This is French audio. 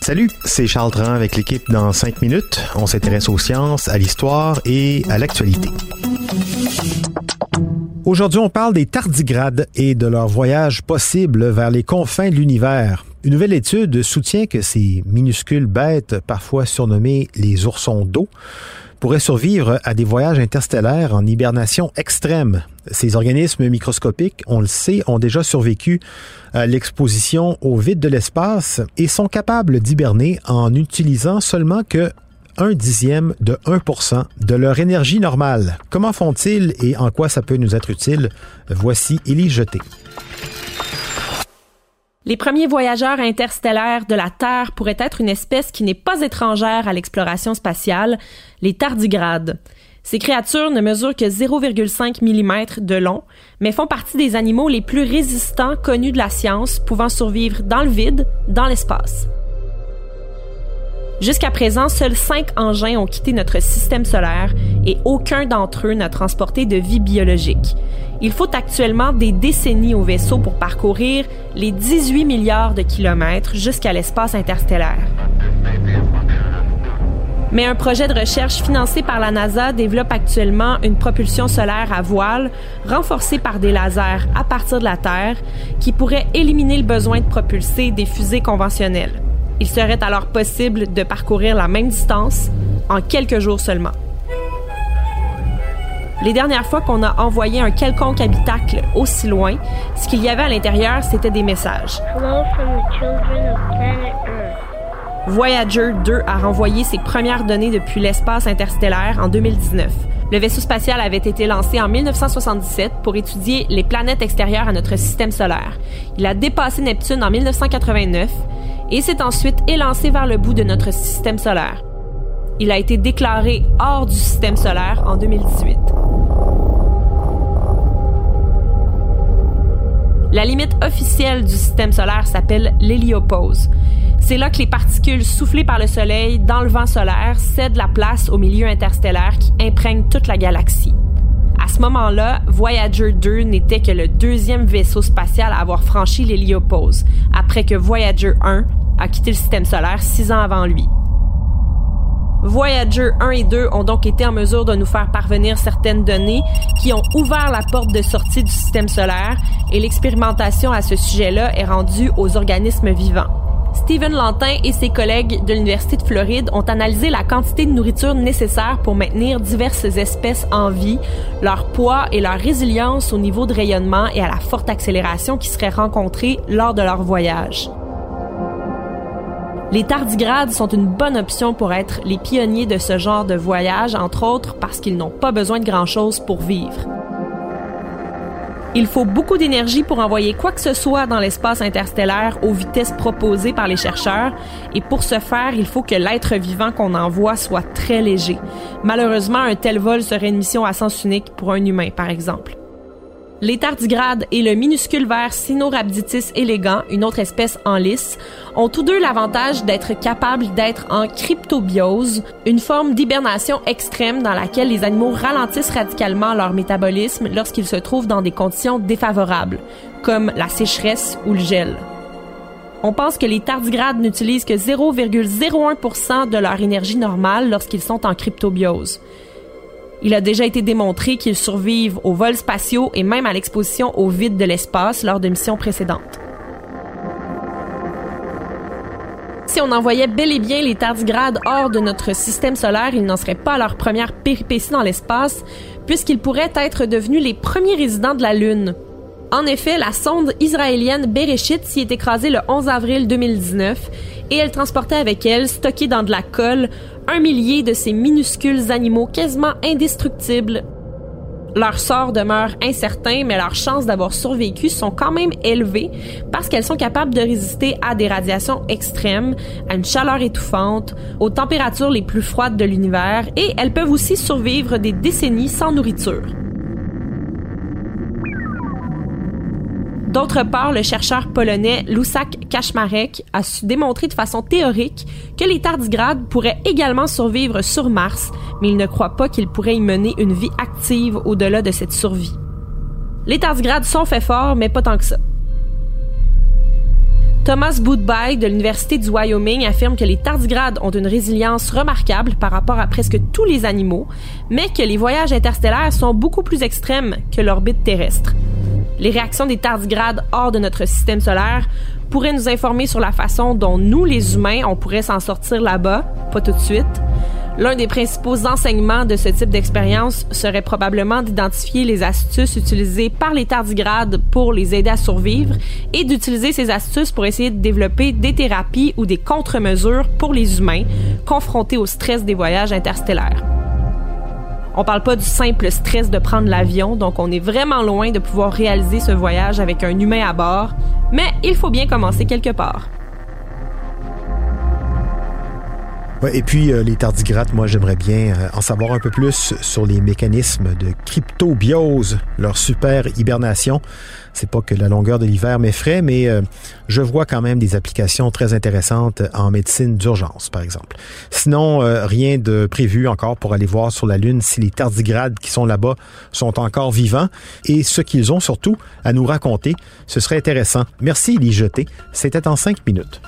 Salut, c'est Charles Tran avec l'équipe dans 5 minutes. On s'intéresse aux sciences, à l'histoire et à l'actualité. Aujourd'hui, on parle des tardigrades et de leur voyage possible vers les confins de l'univers. Une nouvelle étude soutient que ces minuscules bêtes, parfois surnommées les oursons d'eau, pourraient survivre à des voyages interstellaires en hibernation extrême. Ces organismes microscopiques, on le sait, ont déjà survécu à l'exposition au vide de l'espace et sont capables d'hiberner en utilisant seulement que un dixième de 1% de leur énergie normale. Comment font-ils et en quoi ça peut nous être utile? Voici Élie Jeté. Les premiers voyageurs interstellaires de la Terre pourraient être une espèce qui n'est pas étrangère à l'exploration spatiale, les tardigrades. Ces créatures ne mesurent que 0,5 mm de long, mais font partie des animaux les plus résistants connus de la science, pouvant survivre dans le vide, dans l'espace. Jusqu'à présent, seuls cinq engins ont quitté notre système solaire et aucun d'entre eux n'a transporté de vie biologique. Il faut actuellement des décennies au vaisseau pour parcourir les 18 milliards de kilomètres jusqu'à l'espace interstellaire. Mais un projet de recherche financé par la NASA développe actuellement une propulsion solaire à voile renforcée par des lasers à partir de la Terre qui pourrait éliminer le besoin de propulser des fusées conventionnelles. Il serait alors possible de parcourir la même distance en quelques jours seulement. Les dernières fois qu'on a envoyé un quelconque habitacle aussi loin, ce qu'il y avait à l'intérieur, c'était des messages. Voyager 2 a renvoyé ses premières données depuis l'espace interstellaire en 2019. Le vaisseau spatial avait été lancé en 1977 pour étudier les planètes extérieures à notre système solaire. Il a dépassé Neptune en 1989 et s'est ensuite élancé vers le bout de notre système solaire. Il a été déclaré hors du système solaire en 2018. La limite officielle du système solaire s'appelle l'héliopause. C'est là que les particules soufflées par le Soleil dans le vent solaire cèdent la place au milieu interstellaire qui imprègne toute la galaxie. À ce moment-là, Voyager 2 n'était que le deuxième vaisseau spatial à avoir franchi l'héliopause, après que Voyager 1 a quitté le système solaire six ans avant lui. Voyager 1 et 2 ont donc été en mesure de nous faire parvenir certaines données qui ont ouvert la porte de sortie du système solaire et l'expérimentation à ce sujet-là est rendue aux organismes vivants. Stephen Lantin et ses collègues de l'Université de Floride ont analysé la quantité de nourriture nécessaire pour maintenir diverses espèces en vie, leur poids et leur résilience au niveau de rayonnement et à la forte accélération qui serait rencontrée lors de leur voyage. Les tardigrades sont une bonne option pour être les pionniers de ce genre de voyage, entre autres parce qu'ils n'ont pas besoin de grand-chose pour vivre. Il faut beaucoup d'énergie pour envoyer quoi que ce soit dans l'espace interstellaire aux vitesses proposées par les chercheurs, et pour ce faire, il faut que l'être vivant qu'on envoie soit très léger. Malheureusement, un tel vol serait une mission à sens unique pour un humain, par exemple. Les tardigrades et le minuscule ver Sinorhabditis elegans, une autre espèce en lice, ont tous deux l'avantage d'être capables d'être en cryptobiose, une forme d'hibernation extrême dans laquelle les animaux ralentissent radicalement leur métabolisme lorsqu'ils se trouvent dans des conditions défavorables, comme la sécheresse ou le gel. On pense que les tardigrades n'utilisent que 0,01% de leur énergie normale lorsqu'ils sont en cryptobiose. Il a déjà été démontré qu'ils survivent aux vols spatiaux et même à l'exposition au vide de l'espace lors de missions précédentes. Si on envoyait bel et bien les tardigrades hors de notre système solaire, ils n'en seraient pas à leur première péripétie dans l'espace, puisqu'ils pourraient être devenus les premiers résidents de la Lune. En effet, la sonde israélienne Bereshit s'y est écrasée le 11 avril 2019 et elle transportait avec elle, stockée dans de la colle, un millier de ces minuscules animaux quasiment indestructibles. Leur sort demeure incertain, mais leurs chances d'avoir survécu sont quand même élevées parce qu'elles sont capables de résister à des radiations extrêmes, à une chaleur étouffante, aux températures les plus froides de l'univers et elles peuvent aussi survivre des décennies sans nourriture. D'autre part, le chercheur polonais Lusak Kaczmarek a su démontrer de façon théorique que les tardigrades pourraient également survivre sur Mars, mais il ne croit pas qu'ils pourraient y mener une vie active au-delà de cette survie. Les tardigrades sont faits forts, mais pas tant que ça. Thomas Boudby de l'Université du Wyoming affirme que les tardigrades ont une résilience remarquable par rapport à presque tous les animaux, mais que les voyages interstellaires sont beaucoup plus extrêmes que l'orbite terrestre. Les réactions des tardigrades hors de notre système solaire pourraient nous informer sur la façon dont nous, les humains, on pourrait s'en sortir là-bas, pas tout de suite. L'un des principaux enseignements de ce type d'expérience serait probablement d'identifier les astuces utilisées par les tardigrades pour les aider à survivre et d'utiliser ces astuces pour essayer de développer des thérapies ou des contre-mesures pour les humains confrontés au stress des voyages interstellaires. On parle pas du simple stress de prendre l'avion, donc on est vraiment loin de pouvoir réaliser ce voyage avec un humain à bord, mais il faut bien commencer quelque part. Et puis euh, les tardigrades, moi j'aimerais bien euh, en savoir un peu plus sur les mécanismes de cryptobiose, leur super hibernation. C'est pas que la longueur de l'hiver m'effraie, mais euh, je vois quand même des applications très intéressantes en médecine d'urgence, par exemple. Sinon, rien de prévu encore pour aller voir sur la Lune si les tardigrades qui sont là-bas sont encore vivants et ce qu'ils ont surtout à nous raconter. Ce serait intéressant. Merci, Lee Jeté. C'était en cinq minutes.